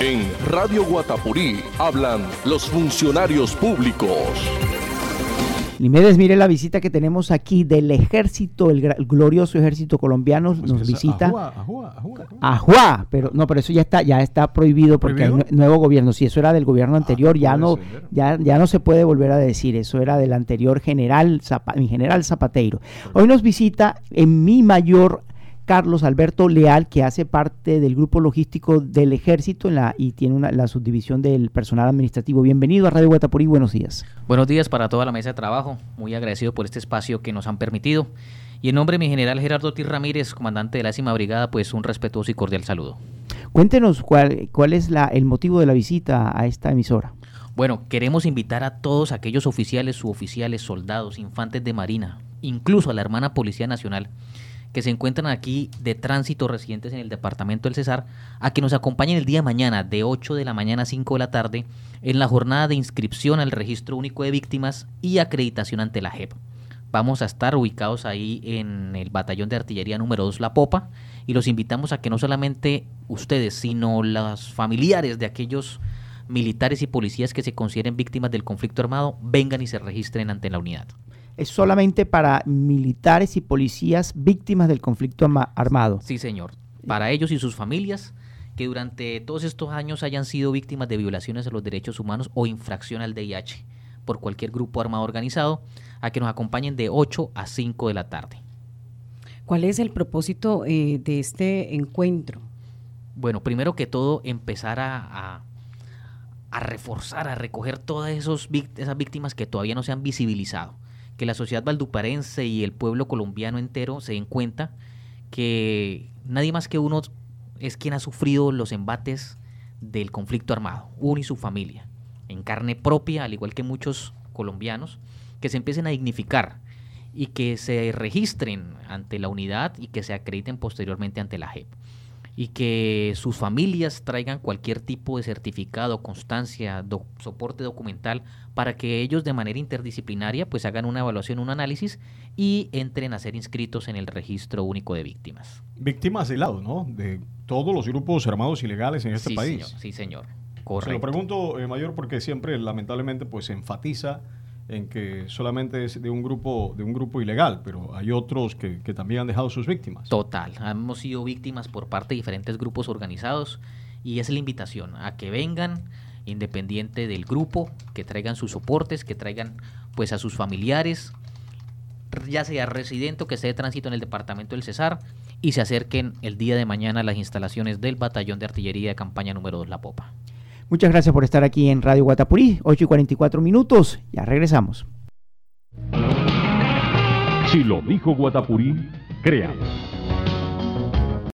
En Radio Guatapurí hablan los funcionarios públicos. Limedes, mire la visita que tenemos aquí del ejército, el, glorioso ejército colombiano Pues nos visita. Ajuá, pero no, pero eso ya está, ya está prohibido porque hay ¿Prohibido? nue- nuevo gobierno. Si eso era del gobierno anterior, no ya no, ser. ya, ya no se puede volver a decir. Eso era del anterior general, Zapa- mi general Zapateiro. Hoy nos visita en mi mayor Carlos Alberto Leal, que hace parte del grupo logístico del ejército en la, y tiene una, la subdivisión del personal administrativo. Bienvenido a Radio Guatapurí, buenos días. Buenos días para toda la mesa de trabajo, muy agradecido por este espacio que nos han permitido. Y en nombre de mi general Gerardo Ortiz Ramírez, comandante de la décima brigada, pues un respetuoso y cordial saludo. Cuéntenos cuál, cuál es la, el motivo de la visita a esta emisora. Bueno, queremos invitar a todos aquellos oficiales, suboficiales, soldados, infantes de marina, incluso a la hermana Policía Nacional, que se encuentran aquí de tránsito residentes en el departamento del Cesar, a que nos acompañen el día de mañana de 8 de la mañana a 5 de la tarde en la jornada de inscripción al Registro Único de Víctimas y acreditación ante la JEP. Vamos a estar ubicados ahí en el batallón de artillería número 2 La Popa y los invitamos a que no solamente ustedes, sino los familiares de aquellos militares y policías que se consideren víctimas del conflicto armado vengan y se registren ante la unidad. Es solamente para militares y policías víctimas del conflicto armado. Sí, señor. Para ellos y sus familias que durante todos estos años hayan sido víctimas de violaciones a los derechos humanos o infracción al DIH por cualquier grupo armado organizado, a que nos acompañen de 8 a 5 de la tarde. ¿Cuál es el propósito eh, de este encuentro? Bueno, primero que todo, empezar a, a, a reforzar, a recoger todas esos, esas víctimas que todavía no se han visibilizado. Que la sociedad valduparense y el pueblo colombiano entero se den cuenta que nadie más que uno es quien ha sufrido los embates del conflicto armado, uno y su familia, en carne propia, al igual que muchos colombianos, que se empiecen a dignificar y que se registren ante la unidad y que se acrediten posteriormente ante la JEP y que sus familias traigan cualquier tipo de certificado, constancia, do- soporte documental para que ellos de manera interdisciplinaria pues hagan una evaluación, un análisis y entren a ser inscritos en el registro único de víctimas. Víctimas de lado, ¿no? De todos los grupos armados ilegales en este sí, país. Señor, sí, señor. Se lo Correcto. pregunto, eh, Mayor, porque siempre, lamentablemente, pues se enfatiza en que solamente es de un grupo, de un grupo ilegal, pero hay otros que, también han dejado sus víctimas. Total, hemos sido víctimas por parte de diferentes grupos organizados y es la invitación a que vengan independiente del grupo, que traigan sus soportes, que traigan pues a sus familiares, ya sea residente o que esté de tránsito en el departamento del Cesar y se acerquen el día de mañana a las instalaciones del batallón de artillería de campaña número 2 La Popa. Muchas gracias por estar aquí en Radio Guatapurí, 8 y 44 minutos. Ya regresamos. Si lo dijo Guatapurí, créalo.